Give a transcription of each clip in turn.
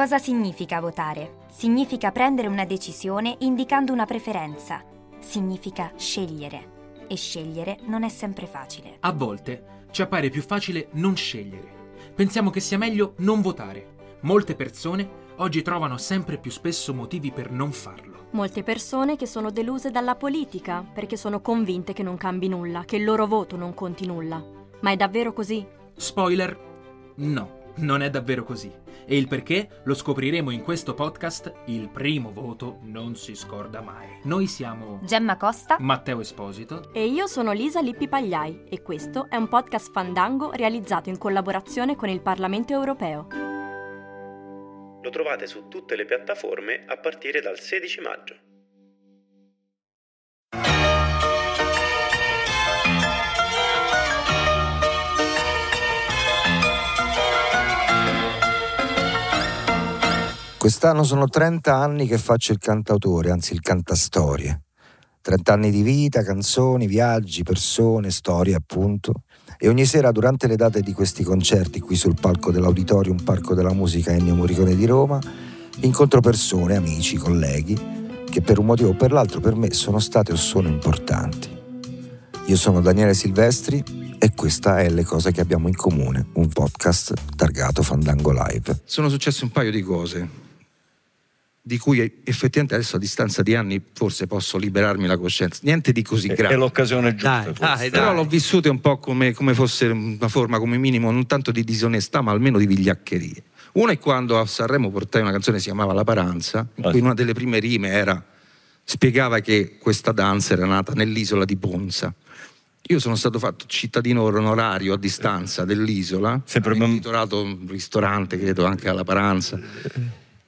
Cosa significa votare? Significa prendere una decisione indicando una preferenza. Significa scegliere. E scegliere non è sempre facile. A volte ci appare più facile non scegliere. Pensiamo che sia meglio non votare. Molte persone oggi trovano sempre più spesso motivi per non farlo. Molte persone che sono deluse dalla politica perché sono convinte che non cambi nulla, che il loro voto non conti nulla. Ma è davvero così? Spoiler, no, non è davvero così. E il perché lo scopriremo in questo podcast Il primo voto non si scorda mai. Noi siamo Gemma Costa, Matteo Esposito E io sono Lisa Lippi Pagliai e questo è un podcast fandango realizzato in collaborazione con il Parlamento europeo. Lo trovate su tutte le piattaforme a partire dal 16 maggio. Quest'anno sono 30 anni che faccio il cantautore, anzi il cantastorie. 30 anni di vita, canzoni, viaggi, persone, storie appunto. E ogni sera durante le date di questi concerti qui sul palco dell'Auditorium Parco della Musica Ennio Morricone di Roma, incontro persone, amici, colleghi che per un motivo o per l'altro per me sono state o sono importanti. Io sono Daniele Silvestri e questa è Le cose che abbiamo in comune, un podcast targato Fandango Live. sono successe un paio di cose di cui effettivamente adesso a distanza di anni forse posso liberarmi la coscienza. Niente di così grave. è l'occasione giusta. Dai, dai, Però l'ho vissute un po' come, come fosse una forma, come minimo, non tanto di disonestà, ma almeno di vigliaccheria. Una è quando a Sanremo portai una canzone che si chiamava La Paranza, in Ah, cui una delle prime rime era, spiegava che questa danza era nata nell'isola di Ponza. Io sono stato fatto cittadino onorario a distanza dell'isola, ho intitolato un ristorante, credo anche alla Paranza,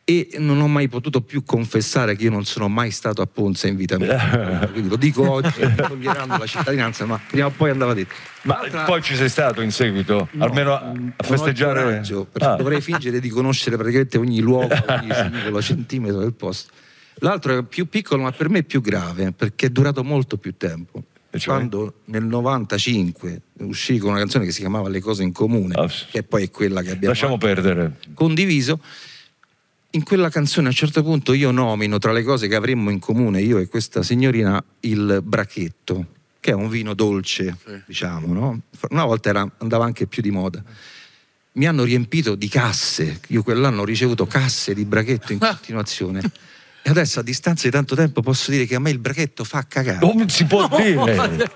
e non ho mai potuto più confessare che io non sono mai stato a Ponza in vita mia. Quindi lo dico oggi, mi toglieranno la cittadinanza, ma prima o poi andava detto. Ma L'altra- poi ci sei stato in seguito, No, almeno a, festeggiare. coraggio, Ah. Dovrei fingere di conoscere praticamente ogni luogo, ogni singolo centimetro del posto. L'altro è più piccolo, ma per me è più grave, perché è durato molto più tempo. Cioè? Quando nel 95 uscì con una canzone che si chiamava Le cose in comune, sì. che poi è quella che abbiamo Lasciamo perdere. condiviso. In quella canzone a un certo punto io nomino tra le cose che avremmo in comune, io e questa signorina, il brachetto, che è un vino dolce, diciamo, no? Una volta era- andava anche più di moda. Mi hanno riempito di casse, io quell'anno ho ricevuto casse di brachetto in continuazione. E adesso a distanza di tanto tempo posso dire che a me il brachetto fa cagare. Non si può dire.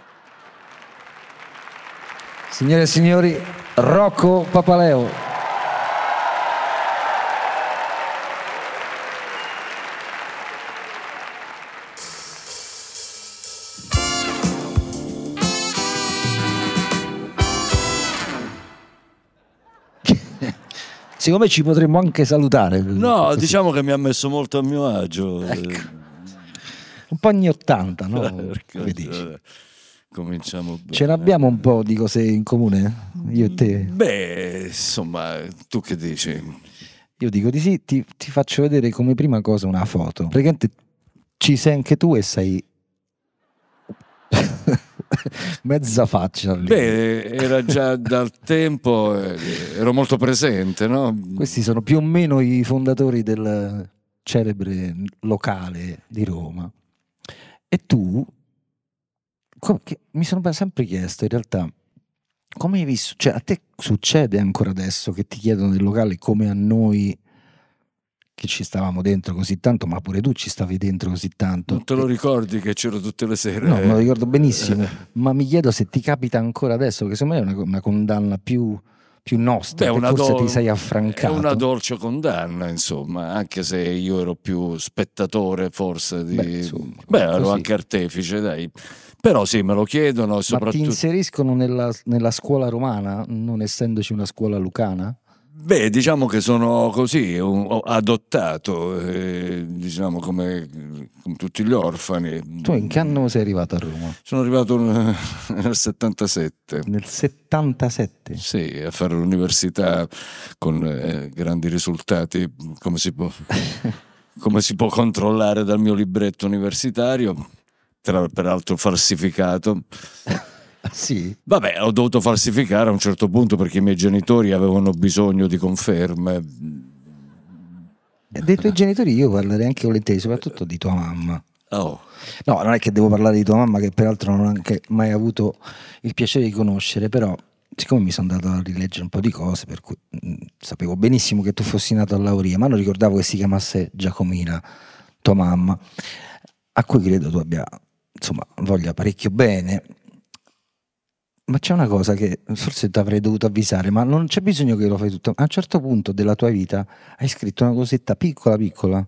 Signore e signori, Rocco Papaleo. Secondo me ci potremmo anche salutare. No, Così. diciamo che mi ha messo molto a mio agio. Ecco. Un po' anni 80, no? Come dici? eh, Cominciamo bene. Ce l'abbiamo un po' di cose in comune? Io e te? Beh, insomma, tu che dici? Io dico di sì, ti, ti faccio vedere come prima cosa una foto. Praticamente ci sei anche tu e sei mezza faccia lì. Beh, era già dal tempo, eh, ero molto presente, no? Questi sono più o meno i fondatori del celebre locale di Roma. E tu, mi sono sempre chiesto in realtà, come hai visto, cioè a te succede ancora adesso che ti chiedono del locale come a noi che ci stavamo dentro così tanto, ma pure tu ci stavi dentro così tanto. Non te lo ricordi che c'ero tutte le sere? No, me lo ricordo benissimo, ma mi chiedo se ti capita ancora adesso, perché secondo me è una, una condanna più, più nostra, Beh, forse do- ti sei È affrancato. una dolce condanna, insomma, anche se io ero più spettatore forse di... Beh, insomma, Beh, ero così. anche artefice, dai. Però sì, me lo chiedono, Ma ti soprattutto... inseriscono nella, nella scuola romana, non essendoci una scuola lucana? Beh, diciamo che sono così, ho adottato, eh, diciamo come, come tutti gli orfani. Tu in che anno sei arrivato a Roma? Sono arrivato nel 77. Nel 77. Sì, a fare l'università con eh, grandi risultati, come si, può, come si può controllare dal mio libretto universitario, tra- peraltro falsificato. Sì? Vabbè, ho dovuto falsificare a un certo punto perché i miei genitori avevano bisogno di conferme. Dei tuoi genitori io parlerei anche volentieri, soprattutto di tua mamma. Oh, No, non è che devo parlare di tua mamma, che peraltro non ho anche mai avuto il piacere di conoscere, però siccome mi sono andato a rileggere un po' di cose, per cui mh, sapevo benissimo che tu fossi nato a Lauria, ma non ricordavo che si chiamasse Giacomina, tua mamma, a cui credo tu abbia, insomma, voglia parecchio bene. Ma c'è una cosa che forse ti avrei dovuto avvisare, ma non c'è bisogno che lo fai tutto. A un certo punto della tua vita hai scritto una cosetta piccola piccola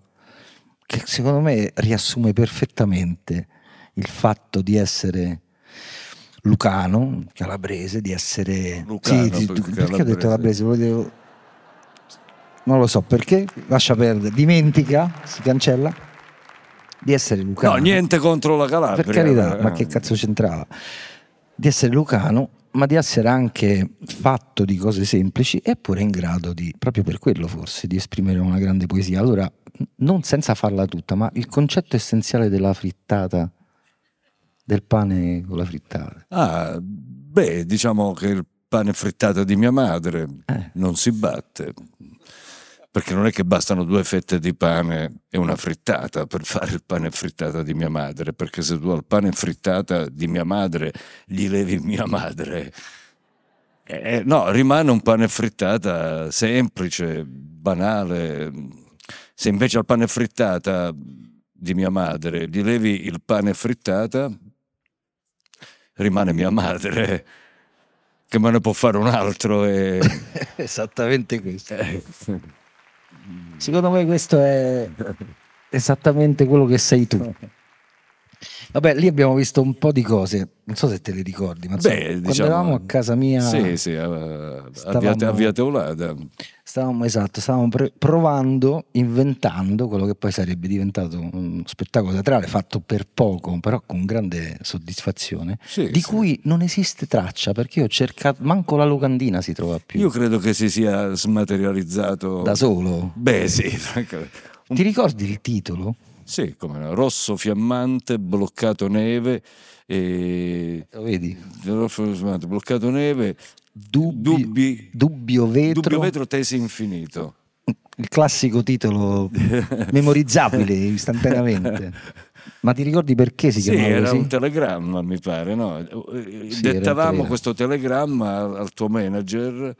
che secondo me riassume perfettamente il fatto di essere lucano, calabrese, di essere... Lucano, Sì, di- perché perché ho detto calabrese. calabrese? Volevo... Non lo so perché, lascia perdere, dimentica, si cancella, di essere lucano. no, niente contro la Calabria. Per carità, eh. ma che cazzo c'entrava? Di essere lucano, ma di essere anche fatto di cose semplici, eppure in grado di, proprio per quello forse, di esprimere una grande poesia. Allora, non senza farla tutta, ma il concetto essenziale della frittata, del pane con la frittata. Ah, beh, diciamo che il pane frittato di mia madre Eh. non si batte. Perché non è che bastano due fette di pane e una frittata per fare il pane frittata di mia madre, perché se tu al pane frittata di mia madre gli levi mia madre, eh, no, rimane un pane frittata semplice, banale. Se invece al pane frittata di mia madre gli levi il pane frittata, rimane mia madre, che me ne può fare un altro. E... Esattamente questo. Secondo me questo è esattamente quello che sei tu. Vabbè, lì abbiamo visto un po' di cose, non so se te le ricordi, ma Beh, quando diciamo- eravamo a casa mia, Sì, sì, a, Stavamo- a Via Teolada. stavamo, esatto, stavamo pre- provando, inventando quello che poi sarebbe diventato un spettacolo teatrale fatto per poco, però con grande soddisfazione, Sì, di sì. cui non esiste traccia, perché io ho cercato, manco la locandina si trova più, Io credo che si sia smaterializzato. da solo. Beh, sì, francamente. Ti ricordi il titolo? Sì, come rosso fiammante, bloccato neve. E... Lo vedi? Rosso fiammante, bloccato neve, Dubbi- dubbi, Dubbio vetro. dubbio vetro tesi infinito. il classico titolo memorizzabile istantaneamente. Ma ti ricordi perché si Sì, chiamava era così? un telegramma, mi pare, no? Sì, Dettavamo questo telegramma al tuo manager.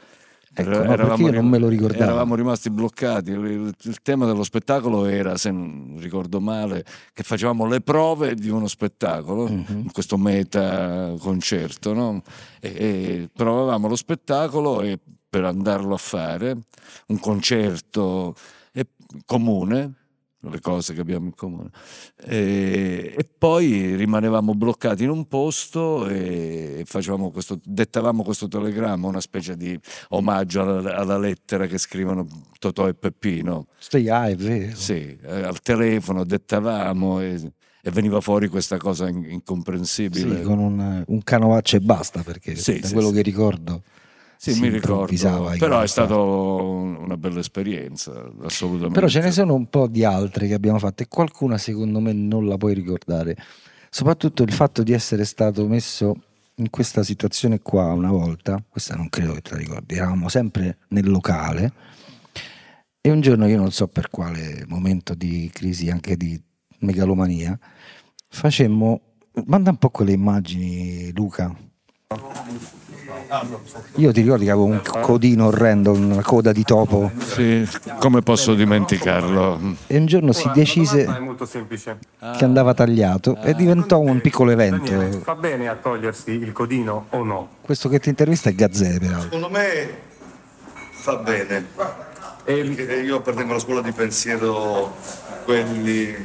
Ecco, no, io non me lo ricordavo. Eravamo rimasti bloccati. Il, il- tema dello spettacolo era, se non ricordo male, che facevamo le prove di uno spettacolo, Mhm. in questo meta concerto, no? E, e provavamo lo spettacolo e per andarlo a fare, un concerto eh, comune, le cose che abbiamo in comune. E, e poi rimanevamo bloccati in un posto e facevamo questo, dettavamo questo telegramma, una specie di omaggio alla, alla lettera che scrivono Totò e Peppino. Sì, ah, è vero. Sì, eh, al telefono dettavamo e, e veniva fuori questa cosa in- incomprensibile. Sì, con un, un canovaccio e basta, perché Sì, da sì, quello sì. che ricordo Sì, si mi ricordo, però è stata una bella esperienza, assolutamente. Però ce ne sono un po' di altre che abbiamo fatto e qualcuna secondo me non la puoi ricordare. Soprattutto il fatto di essere stato messo in questa situazione qua una volta, questa non credo che te la ricordi, eravamo sempre nel locale e un giorno io non so per quale momento di crisi anche di megalomania facemmo manda un po' quelle immagini Luca io ti ricordi che avevo un codino orrendo una coda di topo Sì, come posso dimenticarlo? e un giorno si decise che andava tagliato e diventò un piccolo evento fa bene a togliersi il codino o no? questo che ti intervista è Gazzè peraltro Secondo me fa bene. Perché io appartengo alla scuola di pensiero quelli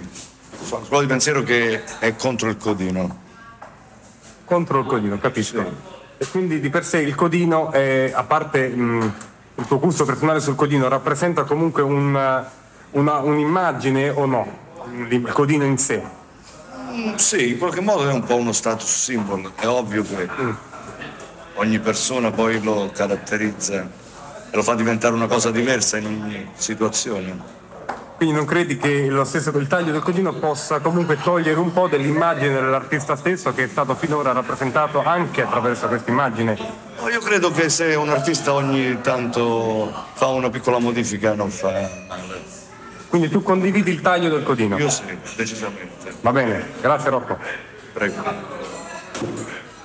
scuola di pensiero che è contro il codino. Contro il codino, capisco. E quindi di per sé il codino, è, a parte mh, il tuo gusto personale sul codino, rappresenta comunque un- una- un'immagine o no? Il codino in sé. Mm, Sì, in qualche modo è un po' uno status symbol. È ovvio che ogni persona poi lo caratterizza e lo fa diventare una cosa diversa in ogni situazione. Quindi non credi che lo stesso il taglio del codino possa comunque togliere un po' dell'immagine dell'artista stesso che è stato finora rappresentato anche attraverso questa immagine? No, Io credo che se un artista ogni tanto fa una piccola modifica non fa male. Quindi tu condividi il taglio del codino? Io sì, decisamente. Va bene, grazie Rocco. Prego.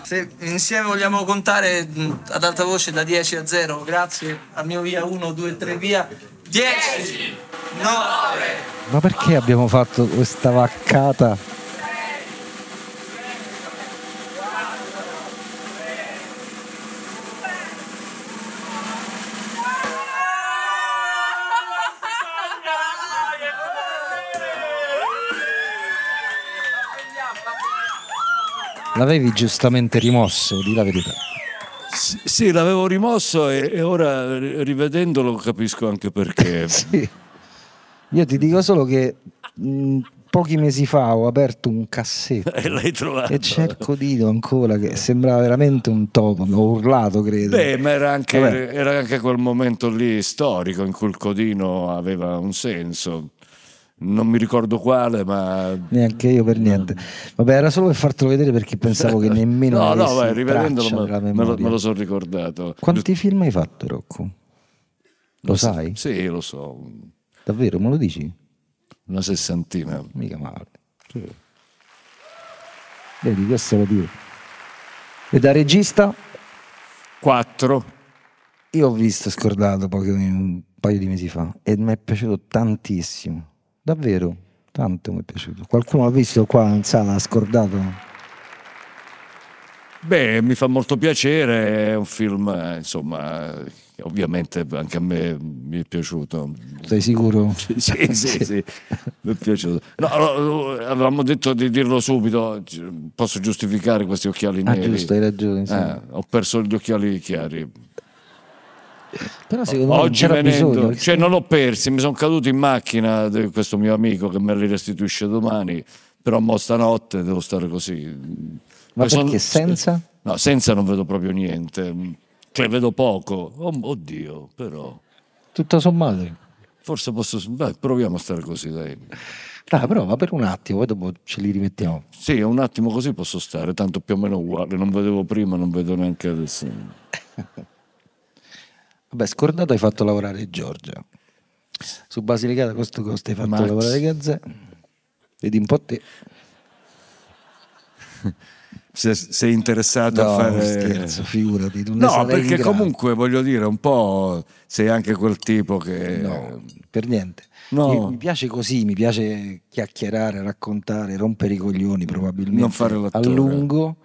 Se insieme vogliamo contare ad alta voce da 10 a 0, grazie al mio via 1, 2, 3 via. 10, 9, Ma perché abbiamo fatto questa vaccata? L'avevi giustamente rimosso, di la verità. Sì, sì, l'avevo rimosso e, e ora ri- rivedendolo capisco anche perché. Sì. Io ti dico solo che mh, pochi mesi fa ho aperto un cassetto E l'hai trovato. e c'è il codino ancora che sembrava veramente un topo, ho urlato credo. Beh, ma era anche, era anche quel momento lì storico in cui il codino aveva un senso. Non mi ricordo quale, ma Neanche io per niente. Vabbè, era solo per fartelo vedere perché pensavo che nemmeno no, no, vai, rivedendolo me, me lo, me lo sono ricordato. Quanti film hai fatto, Rocco? Lo so- sai? Sì, lo so, Davvero, me lo dici? una sessantina. Mica male. Sì. Vedi, questo lo dico. E da regista? Quattro. Io ho visto scordato pochi, un paio di mesi fa e mi è piaciuto tantissimo. Davvero, tanto mi è piaciuto. Qualcuno l'ha visto qua in sala, ha scordato? Beh, mi fa molto piacere, è un film, insomma, ovviamente anche a me mi è piaciuto. Sei sicuro? Sì, sì, sì, mi è piaciuto. No, avevamo detto di dirlo subito, posso giustificare questi occhiali Ah, neri. giusto, hai ragione. sì. Eh, ho perso gli occhiali chiari. Però secondo me non Oggi venendo, bisogno. cioè non l'ho persi, mi sono caduto in macchina di questo mio amico che me li restituisce domani, però mo stanotte devo stare così. Ma perché senza? No, senza non vedo proprio niente, cioè vedo poco. Oh, oddio, però Tutto sommato. forse posso... Beh, proviamo a stare così, dai. Dai, prova per un attimo, poi dopo ce li rimettiamo. Sì, un attimo così posso stare, tanto più o meno uguale, non vedevo prima, non vedo neanche adesso. Vabbè, scordato hai fatto lavorare Giorgia. Su Basilicata Costo Costo hai fatto Max. lavorare Gazzè. Vedi un po' te. Se sei interessato No, a fare... scherzo, figurati. No, perché comunque voglio dire, un po' sei anche quel tipo che... No, per niente. No. Mi piace così, mi piace chiacchierare, raccontare, rompere i coglioni probabilmente Non fare l'attore. a lungo,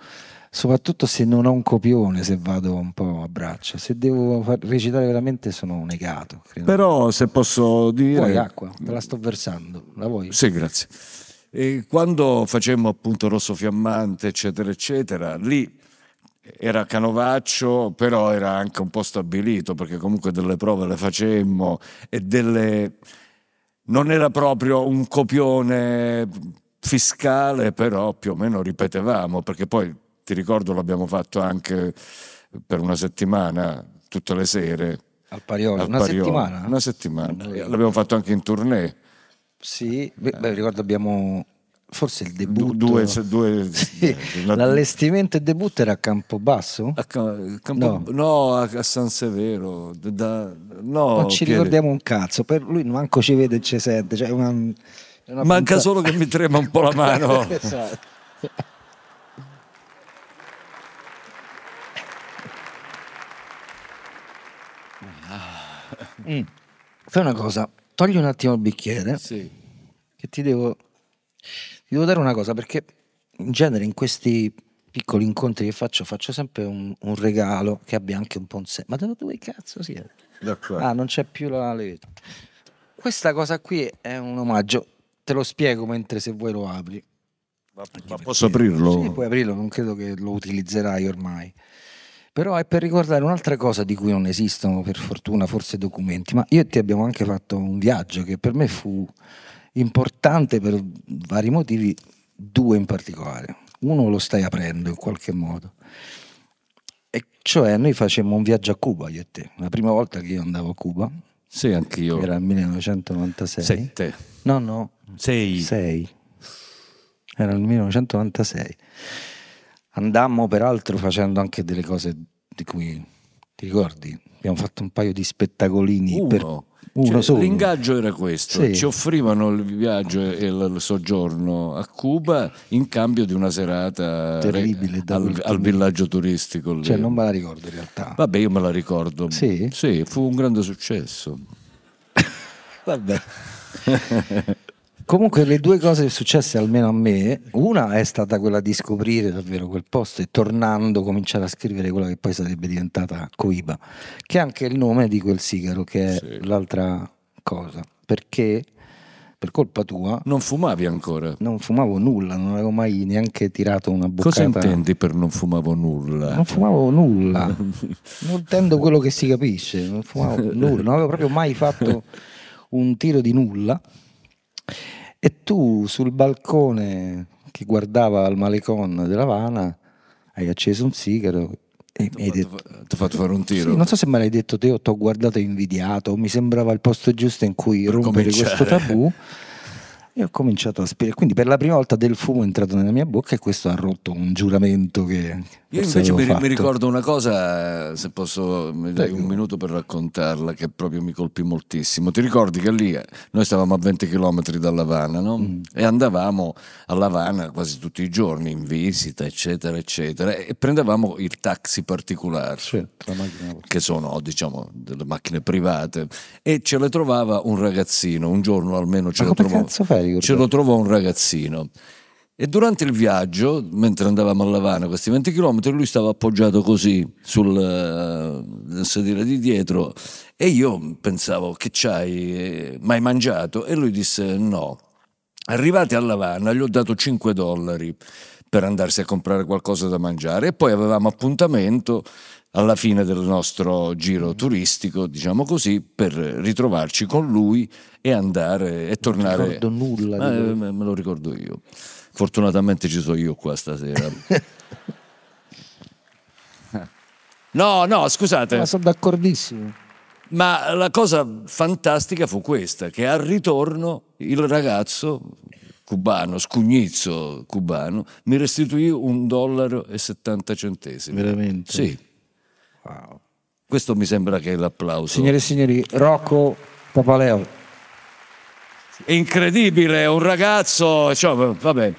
soprattutto se non ho un copione, se vado un po' a braccia. Se devo recitare veramente sono negato. credo. Però se posso dire... Vuoi acqua? Te la sto versando, la vuoi? Sì, grazie. E quando facemmo appunto Rosso Fiammante, eccetera, eccetera, lì era canovaccio, però era anche un po' stabilito, perché comunque delle prove le facemmo e delle... Non era proprio un copione fiscale, però più o meno ripetevamo, perché poi ti ricordo l'abbiamo fatto anche per una settimana, tutte le sere. Al Pariolo, Al una settimana? Una settimana. L'abbiamo fatto anche in tournée. Sì, beh, beh, ricordo abbiamo forse il debutto. due- due- Sì, la- L'allestimento e debutto era a Campobasso? A Ca- Campo- no. a, a San Severo. da- no, non ci Pieri. ricordiamo un cazzo, per lui manco ci vede e ci sente. Cioè una, una Manca puntata- solo che mi trema un po' la mano. Esatto. Mm. Fai una cosa, togli un attimo il bicchiere. Che ti devo, ti devo dare una cosa perché in genere in questi piccoli incontri che faccio faccio sempre un, un regalo che abbia anche un po' un senso. Ma dove, dove cazzo siete? Ah, non c'è più la levetta. Questa cosa qui è un omaggio, te lo spiego mentre se vuoi lo apri. Ma posso aprirlo? Sì, puoi aprirlo, non credo che lo utilizzerai ormai. Però è per ricordare un'altra cosa di cui non esistono per fortuna forse documenti, ma io e te abbiamo anche fatto un viaggio che per me fu importante per vari motivi, due in particolare. Uno lo stai aprendo in qualche modo. E cioè noi facemmo un viaggio a Cuba, io e te. La prima volta che io andavo a Cuba. Sì, anch'io. Era nel 1996. Sette. No, no. Sei. Sei. Era nel 1996. Andammo peraltro facendo anche delle cose di cui ti ricordi? Abbiamo fatto un paio di spettacolini Uno. per uno Cioè, solo. L'ingaggio era questo, Sì. ci offrivano il viaggio e il soggiorno a Cuba in cambio di una serata Terribile, re- al, al villaggio turistico. lì. Cioè, non me la ricordo in realtà. Vabbè, io me la ricordo. Sì? Sì, fu un grande successo. Vabbè. Comunque le due cose successe almeno a me, una è stata quella di scoprire davvero quel posto e tornando cominciare a scrivere quella che poi sarebbe diventata Coiba, che è anche il nome di quel sigaro, che è l'altra cosa, perché per colpa tua Non fumavi ancora? non fumavo nulla, non avevo mai neanche tirato una boccata. Cosa intendi per non fumavo nulla? Non fumavo nulla, non intendo quello che si capisce, non fumavo nulla, non avevo proprio mai fatto un tiro di nulla. E tu sul balcone che guardava al malecon della Havana hai acceso un sigaro e mi hai detto... Ti ho fatto fare un tiro? Sì, non so se me l'hai detto te o ti ho guardato invidiato, mi sembrava il posto giusto in cui Per rompere cominciare. questo tabù. E ho cominciato a aspirare. Quindi per la prima volta del fumo è entrato nella mia bocca e questo ha rotto un giuramento che Io invece mi, mi ricordo una cosa, eh, se posso, mi dai un minuto per raccontarla, che proprio mi colpì moltissimo. Ti ricordi che lì eh, noi stavamo a 20 km dall'Havana, no? Mm. E andavamo all'Havana quasi tutti i giorni in visita, eccetera, eccetera, e prendevamo il taxi particolare, Certo, che sono, diciamo, delle macchine private, e ce le trovava un ragazzino, un giorno almeno ce Ma come trovò. cazzo fai Ce lo trovò un ragazzino. E durante il viaggio, mentre andavamo a Lavana, questi 20 km, lui stava appoggiato così sul eh, sedile di dietro e io pensavo che c'hai, eh, mai mangiato? E lui disse no. Arrivati a Lavana gli ho dato 5 dollari per andarsi a comprare qualcosa da mangiare e poi avevamo appuntamento alla fine del nostro giro turistico, diciamo così, per ritrovarci con lui e andare e tornare. ricordo nulla Ma, di eh, me lo ricordo io. Fortunatamente ci sono io qua stasera. No, no, scusate. Ma sono d'accordissimo. Ma la cosa fantastica fu questa, che al ritorno il ragazzo cubano, scugnizzo cubano, mi restituì un dollaro e 70 centesimi. Veramente? Sì. Questo mi sembra che è l'applauso. Signore e signori, Rocco Papaleo. Incredibile, un ragazzo, cioè, vabbè,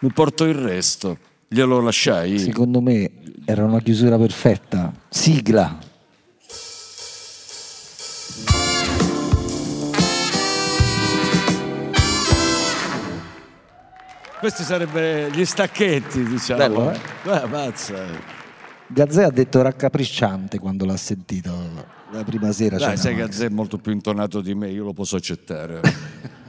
mi porto il resto, glielo lasciai. Secondo me era una chiusura perfetta. Sigla. Questi sarebbero gli stacchetti, diciamo. Bello, eh? Guarda, mazza. Gazzè ha detto raccapricciante quando l'ha sentito la prima sera. Dai, cena sai. Gazzè è molto più intonato di me, io lo posso accettare.